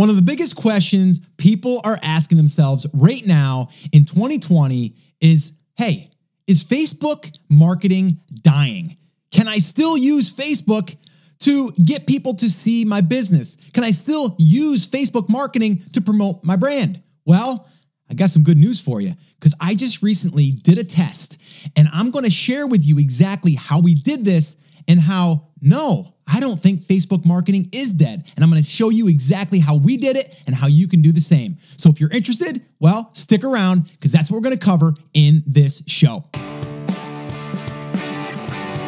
One of the biggest questions people are asking themselves right now in 2020 is hey, is Facebook marketing dying? Can I still use Facebook to get people to see my business? Can I still use Facebook marketing to promote my brand? Well, I got some good news for you because I just recently did a test and I'm going to share with you exactly how we did this and how no, I don't think Facebook marketing is dead. And I'm to show you exactly how we did it and how you can do the same. So if you're interested, well, stick around because that's what we're to cover in this show.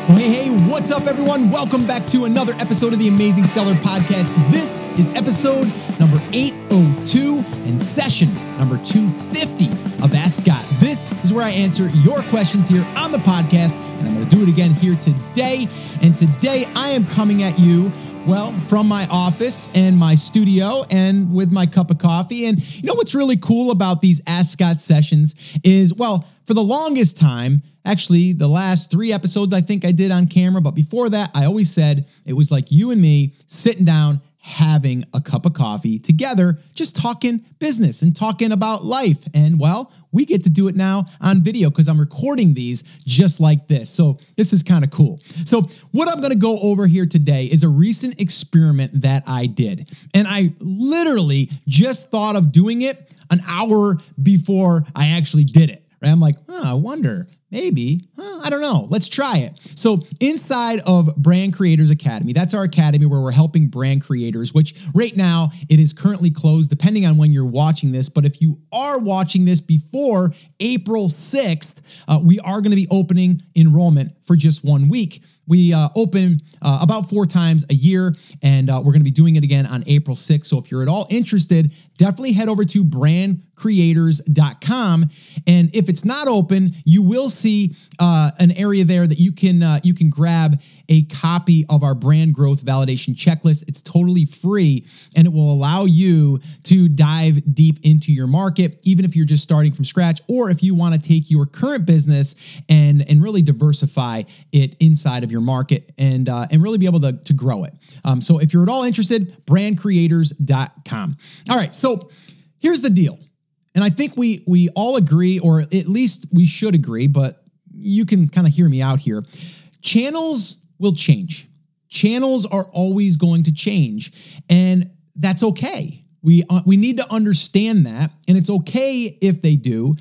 Hey, hey, what's up, everyone? Welcome back to another episode of the Amazing Seller Podcast. This is episode number 802 and session number 250 of Ask Scott. This is where I answer your questions here on the podcast to do it again here today. And today I am coming at you well, from my office and my studio and with my cup of coffee. And you know what's really cool about these Ask Scott sessions is, well, for the longest time, actually, the last three episodes I think I did on camera, but before that, I always said it was like you and me sitting down having a cup of coffee together, just talking business and talking about life. And well, we get to do it now on video because I'm recording these just like this. So this is kind of cool. So, what I'm going to go over here today is a recent experiment that I did. And I literally just thought of doing it an hour before I actually did it. Right? I'm like, oh, I wonder Maybe. Huh, I don't know. Let's try it. So, inside of Brand Creators Academy, that's our academy where we're helping brand creators, which right now it is currently closed depending on when you're watching this. But if you are watching this before April 6th, uh, we are going to be opening enrollment for just one week. We uh, open uh, about four times a year, and uh, we're going to be doing it again on April 6th. So if you're at all interested, definitely head over to brandcreators.com. And if it's not open, you will see uh, an area there that you can uh, you can grab a copy of our brand growth validation checklist. It's totally free and it will allow you to dive deep into your market, even if you're just starting from scratch, or if you want to take your current business and, and really diversify it inside of your market and, uh, and really be able to, to grow it. Um, so if you're at all interested, brandcreators.com. All right, so here's the deal. And I think we we all agree, or at least we should agree, but you can kind of hear me out here. Channels will change. Channels are always going to change, and that's okay. We uh, we need to understand that, and it's okay if they do,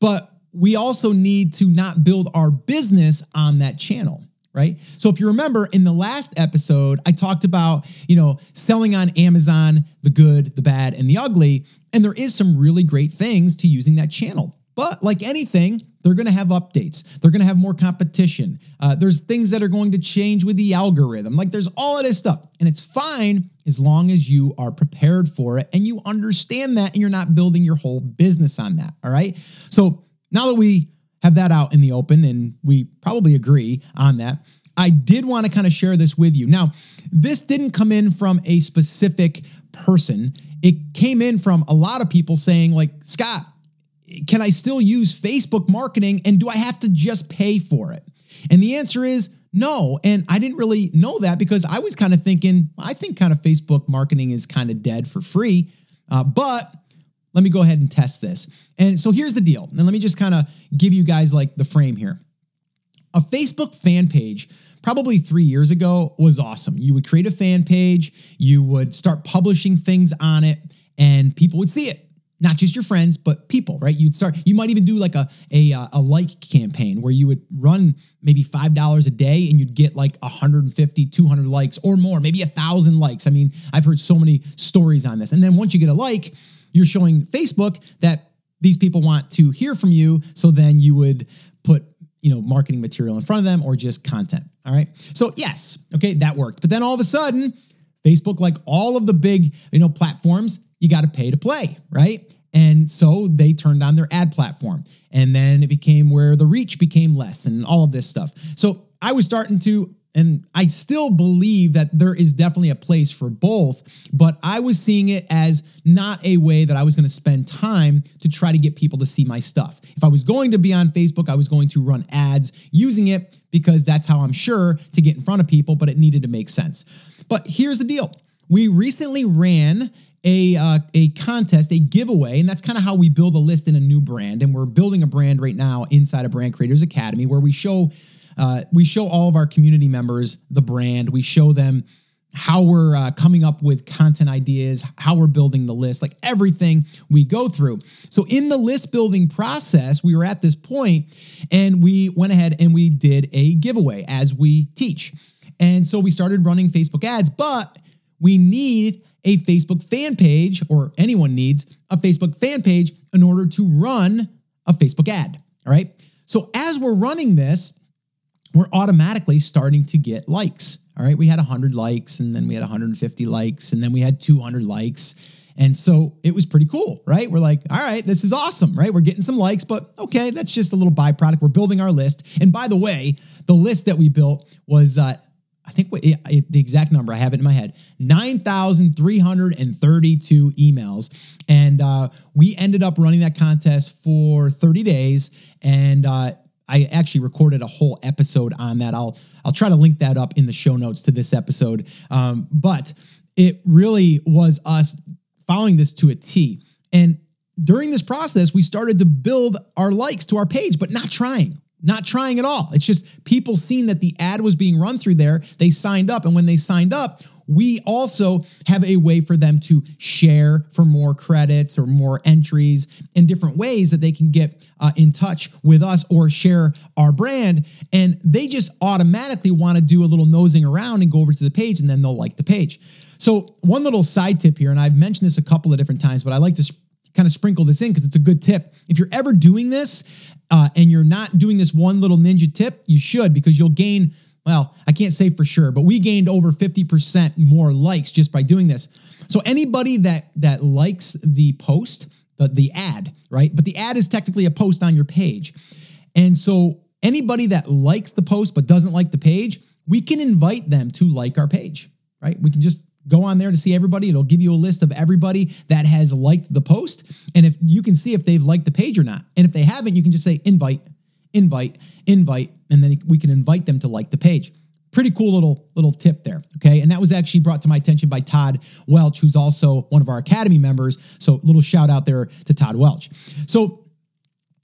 but we also need to not build our business on that channel right? So if you remember in the last episode, I talked about, you know, selling on Amazon, the good, the bad, and the ugly, and there is some really great things to using that channel. But like anything, they're going to have updates. They're going to have more competition. Uh, there's things that are going to change with the algorithm. Like there's all of this stuff. And it's fine as long as you are prepared for it and you understand that and you're not building your whole business on that. All right. So now that we have that out in the open and we probably agree on that, I did want to kind of share this with you. Now, this didn't come in from a specific person. It came in from a lot of people saying, like, Scott, can I still use Facebook marketing and do I have to just pay for it? And the answer is no. And I didn't really know that because I was kind of thinking, I think kind of Facebook marketing is kind of dead for free. Uh, but let me go ahead and test this. And so here's the deal. And let me just kind of give you guys like the frame here. A Facebook fan page probably three years ago was awesome. You would create a fan page, you would start publishing things on it, and people would see it not just your friends, but people, right? You'd start, you might even do like a, a, a like campaign where you would run maybe $5 a day and you'd get like 150, 200 likes or more, maybe a thousand likes. I mean, I've heard so many stories on this. And then once you get a like, you're showing Facebook that these people want to hear from you. So then you would put, you know, marketing material in front of them or just content. All right. So yes, okay, that worked. But then all of a sudden, Facebook, like all of the big, you know, platforms, you got to pay to play, right? And so they turned on their ad platform. And then it became where the reach became less and all of this stuff. So I was starting to, and I still believe that there is definitely a place for both, but I was seeing it as not a way that I was to spend time to try to get people to see my stuff. If I was going to be on Facebook, I was going to run ads using it because that's how I'm sure to get in front of people, but it needed to make sense. But here's the deal we recently ran a uh, a contest, a giveaway, and that's kind of how we build a list in a new brand. And we're building a brand right now inside of Brand Creators Academy, where we show uh, we show all of our community members the brand. We show them how we're uh, coming up with content ideas, how we're building the list, like everything we go through. So, in the list building process, we were at this point and we went ahead and we did a giveaway as we teach. And so we started running Facebook ads, but we need a Facebook fan page, or anyone needs a Facebook fan page in order to run a Facebook ad. All right. So, as we're running this, we're automatically starting to get likes. All right, we had 100 likes and then we had 150 likes and then we had 200 likes. And so it was pretty cool, right? We're like, all right, this is awesome, right? We're getting some likes, but okay, that's just a little byproduct. We're building our list. And by the way, the list that we built was, uh, I think what, it, it, the exact number, I have it in my head 9,332 emails. And uh, we ended up running that contest for 30 days. And uh, I actually recorded a whole episode on that. I'll I'll try to link that up in the show notes to this episode. Um, but it really was us following this to a T. And during this process, we started to build our likes to our page, but not trying. Not trying at all. It's just people seeing that the ad was being run through there. They signed up. And when they signed up, we also have a way for them to share for more credits or more entries in different ways that they can get uh, in touch with us or share our brand. And they just automatically want to do a little nosing around and go over to the page and then they'll like the page. So, one little side tip here, and I've mentioned this a couple of different times, but I like to sp- kind of sprinkle this in because it's a good tip. If you're ever doing this uh, and you're not doing this one little ninja tip, you should because you'll gain well, I can't say for sure, but we gained over 50% more likes just by doing this. So anybody that that likes the post, the, the ad, right? But the ad is technically a post on your page. And so anybody that likes the post but doesn't like the page, we can invite them to like our page, right? We can just go on there to see everybody. It'll give you a list of everybody that has liked the post. And if you can see if they've liked the page or not. And if they haven't, you can just say invite invite, invite, and then we can invite them to like the page. Pretty cool little little tip there. Okay. And that was actually brought to my attention by Todd Welch, who's also one of our Academy members. So little shout out there to Todd Welch. So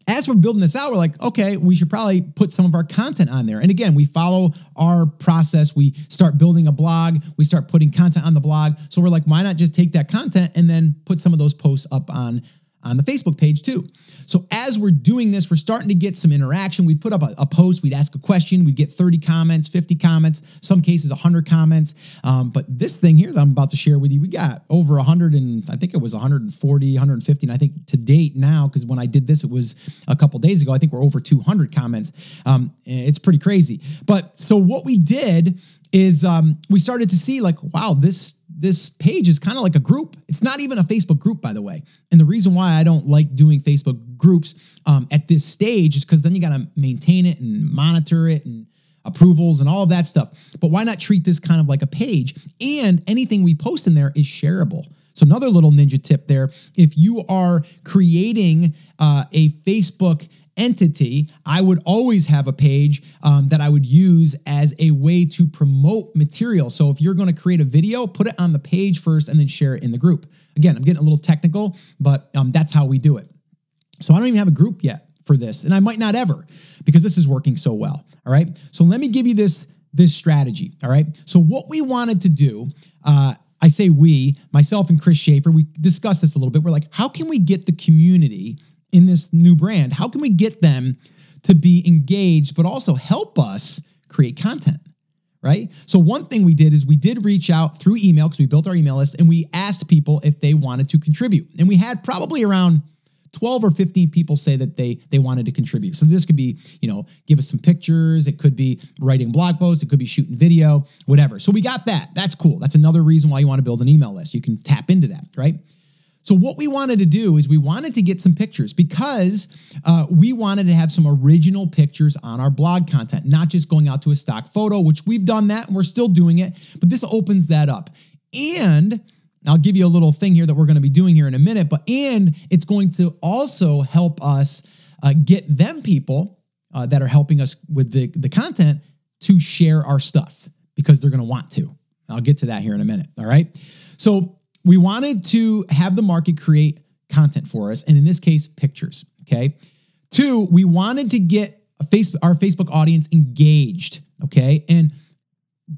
as we're building this out, we're like, okay, we should probably put some of our content on there. And again, we follow our process. We start building a blog, we start putting content on the blog. So we're like, why not just take that content and then put some of those posts up on on the Facebook page too. So as we're doing this, we're starting to get some interaction. We'd put up a, a post, we'd ask a question, we'd get 30 comments, 50 comments, some cases 100 comments. Um, but this thing here that I'm about to share with you, we got over 100 and I think it was 140, 150. And I think to date now, because when I did this, it was a couple days ago, I think we're over 200 comments. Um, it's pretty crazy. But so what we did is um, we started to see like, wow, this this page is kind of like a group. It's not even a Facebook group, by the way. And the reason why I don't like doing Facebook groups um, at this stage is because then you got to maintain it and monitor it and approvals and all of that stuff. But why not treat this kind of like a page? And anything we post in there is shareable. So, another little ninja tip there if you are creating uh, a Facebook entity, I would always have a page um, that I would use as a way to promote material. So if you're going to create a video, put it on the page first and then share it in the group. Again, I'm getting a little technical, but um, that's how we do it. So I don't even have a group yet for this, and I might not ever because this is working so well. All right. So let me give you this this strategy. All right. So what we wanted to do. Uh, I say we, myself and Chris Schaefer, we discussed this a little bit. We're like, how can we get the community in this new brand? How can we get them to be engaged, but also help us create content? Right. So, one thing we did is we did reach out through email because we built our email list and we asked people if they wanted to contribute. And we had probably around 12 or 15 people say that they they wanted to contribute. So this could be, you know, give us some pictures, it could be writing blog posts, it could be shooting video, whatever. So we got that. That's cool. That's another reason why you want to build an email list. You can tap into that, right? So, what we wanted to do is we wanted to get some pictures because uh, we wanted to have some original pictures on our blog content, not just going out to a stock photo, which we've done that and we're still doing it, but this opens that up. And I'll give you a little thing here that we're going to be doing here in a minute, but and it's going to also help us uh, get them people uh, that are helping us with the, the content to share our stuff because they're going to want to. I'll get to that here in a minute. All right. So, we wanted to have the market create content for us, and in this case, pictures. Okay. Two, we wanted to get Facebook, our Facebook audience engaged. Okay. And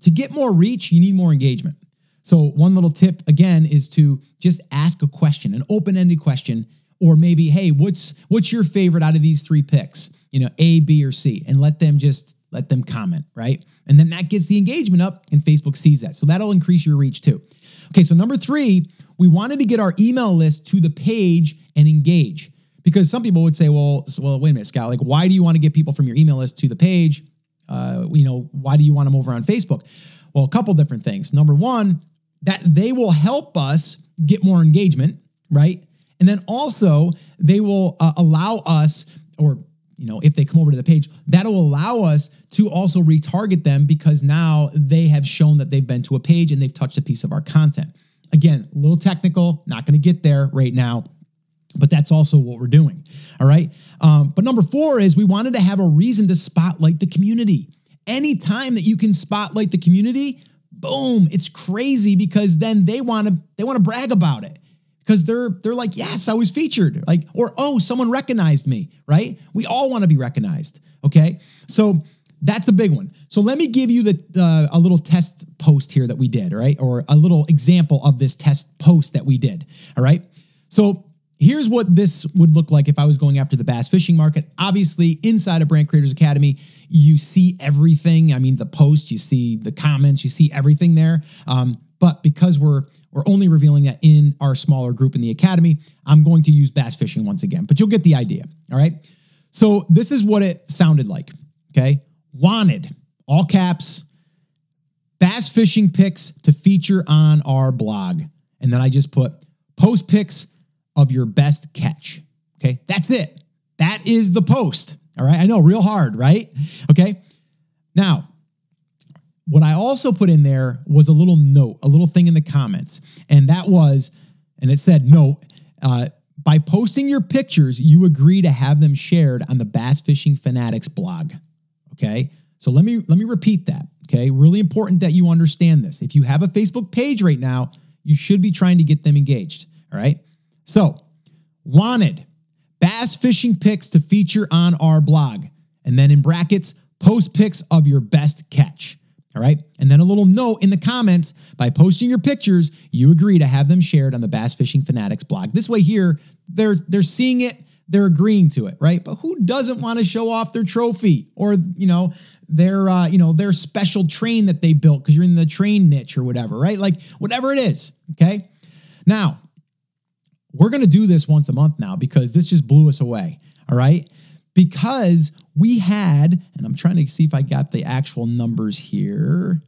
to get more reach, you need more engagement. So, one little tip again is to just ask a question, an open ended question, or maybe, hey, what's what's your favorite out of these three picks? You know, A, B, or C, and let them just let them comment, right? And then that gets the engagement up, and Facebook sees that. So that'll increase your reach too. Okay, so number three, we wanted to get our email list to the page and engage. Because some people would say, well, well, wait a minute, Scott, like, why do you want to get people from your email list to the page? Uh, you know, why do you want them over on Facebook? Well, a couple different things. Number one, that they will help us get more engagement, right? And then also they will uh, allow us, or you know, if they come over to the page, that'll allow us to also retarget them because now they have shown that they've been to a page and they've touched a piece of our content. Again, a little technical, not going to get there right now, but that's also what we're doing. All right. Um, but number four is we wanted to have a reason to spotlight the community. Anytime that you can spotlight the community, boom, it's crazy because then they want to they want to brag about it because they're they're like, yes, I was featured, like, or oh, someone recognized me, right? We all want to be recognized. Okay, so that's a big one. So let me give you the uh, a little test post here that we did, right, or a little example of this test post that we did. All right, so. Here's what this would look like if I was going after the bass fishing market. Obviously, inside of Brand Creators Academy, you see everything. I mean, the post, you see the comments, you see everything there. Um, but because we're we're only revealing that in our smaller group in the academy. I'm going to use bass fishing once again, but you'll get the idea. All right. So this is what it sounded like. Okay. Wanted, all caps, bass fishing picks to feature on our blog. And then I just put post pics of your best catch. Okay. That's it. That is the post. All right. I know, real hard, right? Okay. Now, what I also put in there was a little note, a little thing in the comments. And that was, and it said, note, uh, by posting your pictures, you agree to have them shared on the Bass Fishing Fanatics blog. Okay. So let me let me repeat that. Okay. Really important that you understand this. If you have a Facebook page right now, you should be trying to get them engaged. All right. So wanted bass fishing pics to feature on our blog. And then in brackets, post pics of your best catch. All right. And then a little note in the comments by posting your pictures, you agree to have them shared on the Bass Fishing Fanatics blog. This way here, they're they're seeing it, they're agreeing to it, right? But who doesn't want to show off their trophy or, you know, their uh, you know, their special train that they built because you're in the train niche or whatever, right? Like whatever it is. Okay. Now, we're going to do this once a month now because this just blew us away. All right because we had, and I'm trying to see if I got the actual numbers here.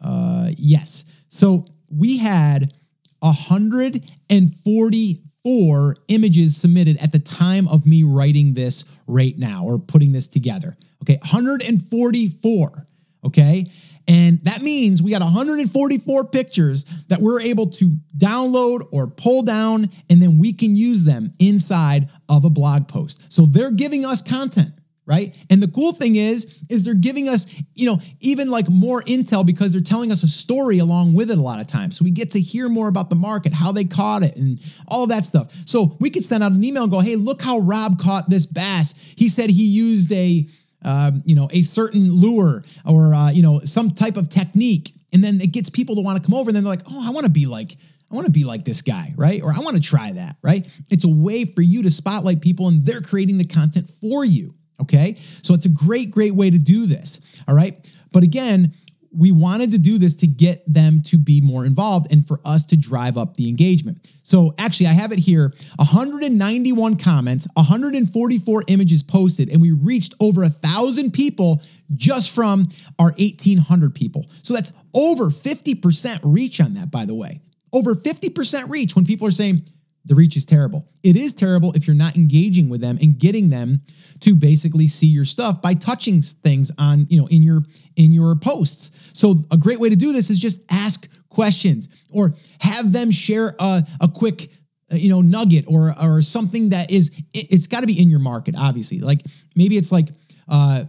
Uh, yes. So we had 144 images submitted at the time of me writing this right now or putting this together. Okay, 144. Okay. And that means we got 144 pictures that we're able to download or pull down, and then we can use them inside of a blog post. So they're giving us content right? And the cool thing is is they're giving us you know even like more intel because they're telling us a story along with it a lot of times. So we get to hear more about the market how they caught it and all that stuff. So we could send out an email and go hey look how rob caught this bass. He said he used a um, you know, a certain lure or, uh, you know, some type of technique. And then it gets people to want to come over and then they're like, oh, I want to be like, I want to be like this guy, right? Or I want to try that, right? It's a way for you to spotlight people and they're creating the content for you. Okay. So it's a great, great way to do this. All right. But again, we wanted to do this to get them to be more involved and for us to drive up the engagement. So actually, I have it here 191 comments, 144 images posted, and we reached over a thousand people just from our 1800 people. So that's over 50% reach on that, by the way. Over 50% reach when people are saying, the reach is terrible. It is terrible if you're not engaging with them and getting them to basically see your stuff by touching things on, you know, in your in your posts. So a great way to do this is just ask questions or have them share a, a quick uh, you know nugget or or something that is it, has got to be in your market obviously like maybe it's like uh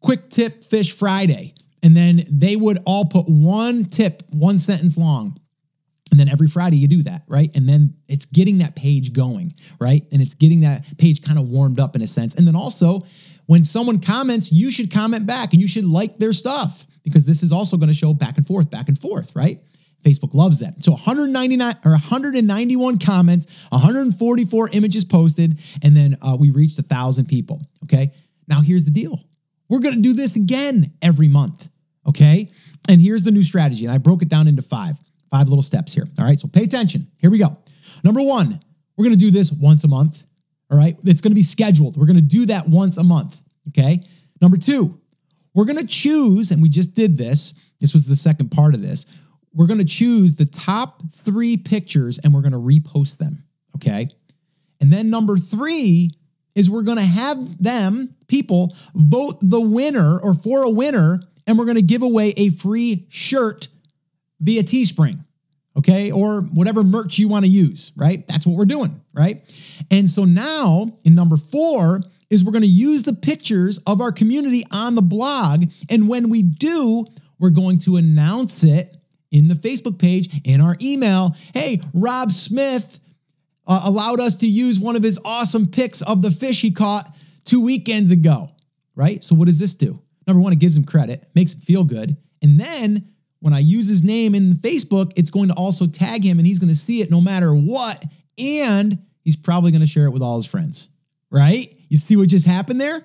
quick tip fish friday and then they would all put one tip one sentence long And then every Friday you do that, right? And then it's getting that page going, right? And it's getting that page kind of warmed up in a sense. And then also, when someone comments, you should comment back and you should like their stuff because this is also going to show back and forth, back and forth, right? Facebook loves that. So 199 or 191 comments, 144 images posted, and then uh, we reached a thousand people. Okay. Now here's the deal. We're going to do this again every month. Okay. And here's the new strategy. And I broke it down into five, five little steps here. All right. So pay attention. Here we go. Number one, we're going to do this once a month. All right. It's going to be scheduled. We're going to do that once a month. Okay. Number two, we're going to choose, and we just did this. This was the second part of this we're going to choose the top three pictures and we're going to repost them. Okay. And then number three is we're going to have them, people, vote the winner or for a winner, and we're going to give away a free shirt via Teespring. Okay. Or whatever merch you want to use, right? That's what we're doing, right? And so now in number four, is we're going to use the pictures of our community on the blog. And when we do, we're going to announce it in the Facebook page, in our email. Hey, Rob Smith uh, allowed us to use one of his awesome pics of the fish he caught two weekends ago, right? So, what does this do? Number one, it gives him credit, makes him feel good. And then when I use his name in Facebook, it's going to also tag him and he's going to see it no matter what. And he's probably going to share it with all his friends, right? You see what just happened there?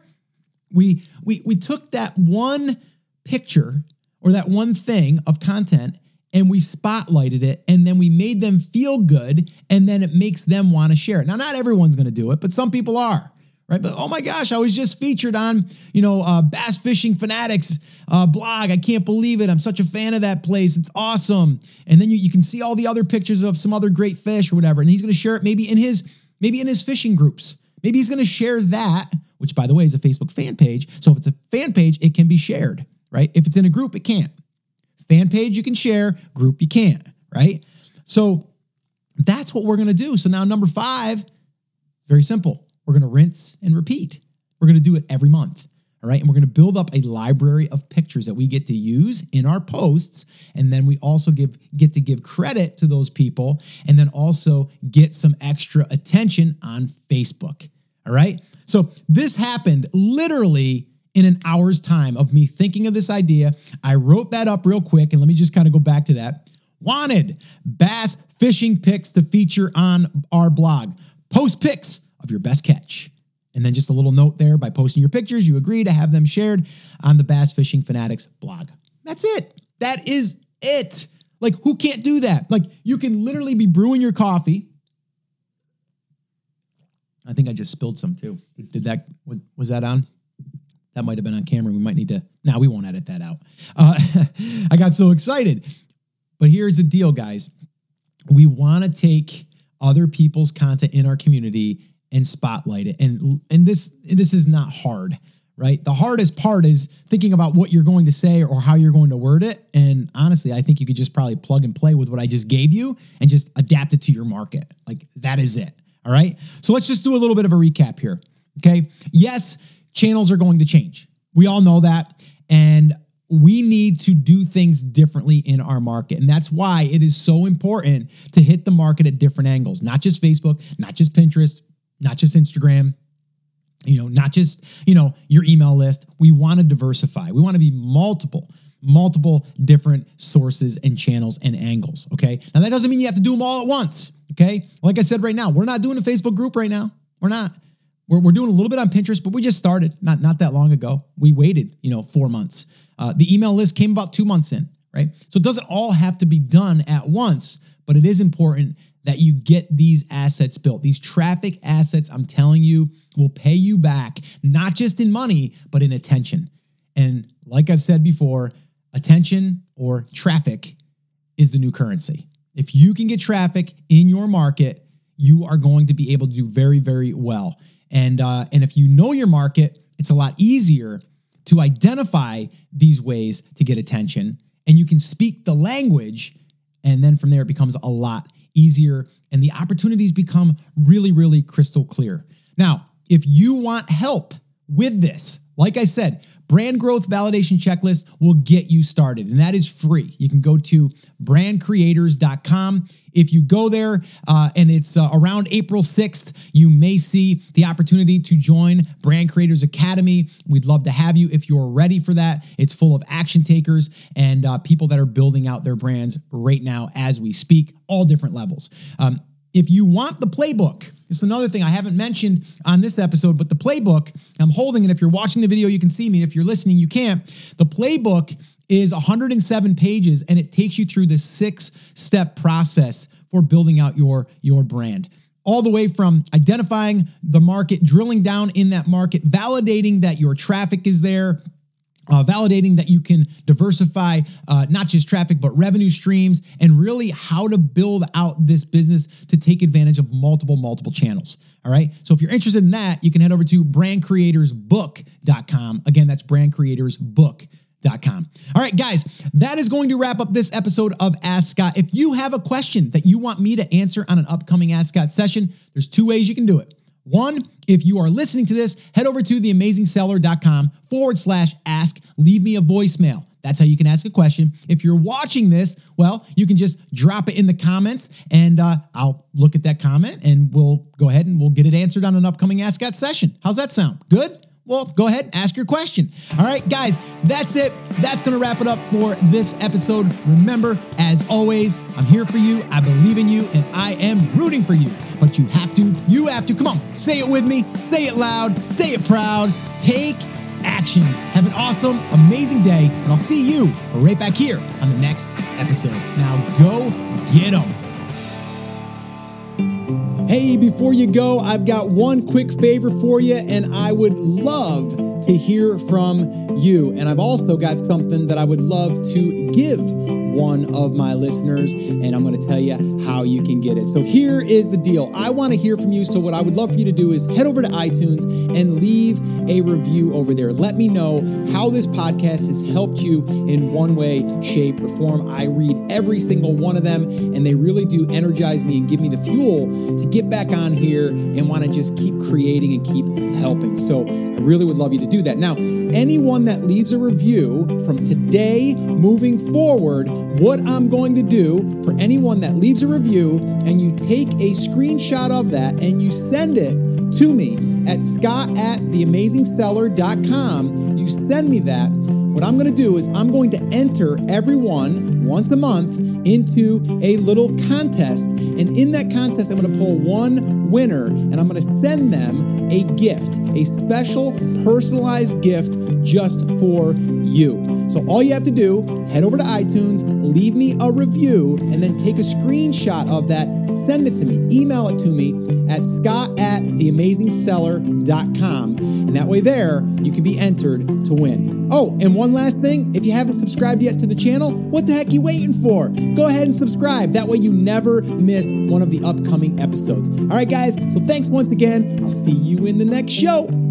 We, we, we took that one picture or that one thing of content and we spotlighted it and then we made them feel good and then it makes them want to share it. Now, not everyone's going to do it, but some people are. Right, but oh my gosh, I was just featured on, you know, uh, Bass Fishing Fanatics uh, blog. I can't believe it. I'm such a fan of that place. It's awesome. And then you, you can see all the other pictures of some other great fish or whatever. And he's going to share it maybe in his maybe in his fishing groups. Maybe he's going to share that, which by the way is a Facebook fan page. So if it's a fan page, it can be shared. Right? If it's in a group, it can't. Fan page you can share, group you can't, right? So that's what we're going to do. So now number 5, very simple. We're going to rinse and repeat. We're going to do it every month. All right. And we're going to build up a library of pictures that we get to use in our posts. And then we also give get to give credit to those people and then also get some extra attention on Facebook. All right. So this happened literally in an hour's time of me thinking of this idea. I wrote that up real quick, and let me just kind of go back to that. Wanted bass fishing pics to feature on our blog. Post pics of your best catch. And then just a little note there by posting your pictures, you agree to have them shared on the Bass Fishing Fanatics blog. That's it. That is it. Like, who can't do that? Like, you can literally be brewing your coffee. I think I just spilled some too. Did that, was that on? That might have been on camera. We might need to. Now we won't edit that out. Uh, I got so excited. But here's the deal, guys. We want to take other people's content in our community and spotlight it. And and this this is not hard, right? The hardest part is thinking about what you're going to say or how you're going to word it. And honestly, I think you could just probably plug and play with what I just gave you and just adapt it to your market. Like that is it. All right. So let's just do a little bit of a recap here. Okay. Yes, channels are going to change. We all know that. And we need to do things differently in our market. And that's why it is so important to hit the market at different angles, not just Facebook, not just Pinterest, not just Instagram, you know, not just, you know, your email list. We want to diversify. We want to be multiple, multiple different sources and channels and angles. Okay. Now, that doesn't mean you have to do them all at once. Okay. Like I said right now, we're not doing a Facebook group right now. We're not. We're, we're doing a little bit on Pinterest, but we just started not not that long ago. We waited, you know, four months. Uh, the email list came about two months in, right? So it doesn't all have to be done at once, but it is important that you get these assets built. These traffic assets, I'm telling you, will pay you back, not just in money, but in attention. And like I've said before, attention or traffic is the new currency. If you can get traffic in your market, you are going to be able to do very, very well. And uh, and if you know your market, it's a lot easier to identify these ways to get attention, and you can speak the language, and then from there it becomes a lot easier, and the opportunities become really, really crystal clear. Now, if you want help with this, like I said, brand growth validation checklist will get you started, and that is free. You can go to brandcreators.com. If you go there uh, and it's uh, around April 6th, you may see the opportunity to join Brand Creators Academy. We'd love to have you if you're ready for that. It's full of action takers and uh, people that are building out their brands right now as we speak, all different levels. Um, if you want the playbook, it's another thing I haven't mentioned on this episode, but the playbook, I'm holding it. If you're watching the video, you can see me. If you're listening, you can't. The playbook is 107 pages and it takes you through the six step process for building out your, your brand all the way from identifying the market, drilling down in that market, validating that your traffic is there, uh, validating that you can diversify uh, not just traffic but revenue streams and really how to build out this business to take advantage of multiple multiple channels. All right? So if you're interested in that you can head over to brandcreatorsbook.com again that's brandcreatorsbook.com all right guys that is going to wrap up this episode of ask scott. If you have a question that you want me to answer on an upcoming ask scott session there's two ways you can do it one, if you are listening to this, head over to theamazingseller.com forward slash ask, leave me a voicemail. That's how you can ask a question. If you're watching this, well, you can just drop it in the comments and uh, I'll look at that comment and we'll go ahead and we'll get it answered on an upcoming Ask Scott session. How's that sound? Good? Well, go ahead, and ask your question. All right, guys, that's it. That's going to wrap it up for this episode. Remember, as always, I'm here for you. I believe in you, and I am rooting for you. But you have to, you have to. Come on, say it with me. Say it loud. Say it proud. Take action. Have an awesome, amazing day, and I'll see you right back here on the next episode. Now go get them. Hey, before you go, I've got one quick favor for you, and I would love to hear from you. And I've also got something that I would love to give one of my listeners, and I'm going to tell you how you can get it. So here is the deal I want to hear from you. So, what I would love for you to do is head over to iTunes and leave a review over there. Let me know how this podcast has helped you in one way, shape, or form. I read every single one of them, and they really do energize me and give me the fuel to get back on here and want to just keep creating and keep helping. So, I really would love you to do that. Now, anyone that leaves a review from today moving forward, what I'm going to do for anyone that leaves a review and you take a screenshot of that and you send it to me at scott at theamazingseller.com, you send me that. What I'm going to do is I'm going to enter everyone once a month into a little contest. And in that contest, I'm going to pull one winner and I'm going to send them a gift, a special personalized gift just for you. So all you have to do, head over to iTunes, leave me a review, and then take a screenshot of that, send it to me, email it to me at scott at theamazingseller.com. And that way there, you can be entered to win. Oh, and one last thing, if you haven't subscribed yet to the channel, what the heck are you waiting for? Go ahead and subscribe. That way you never miss one of the upcoming episodes. All right, guys, so thanks once again. I'll see you in the next show.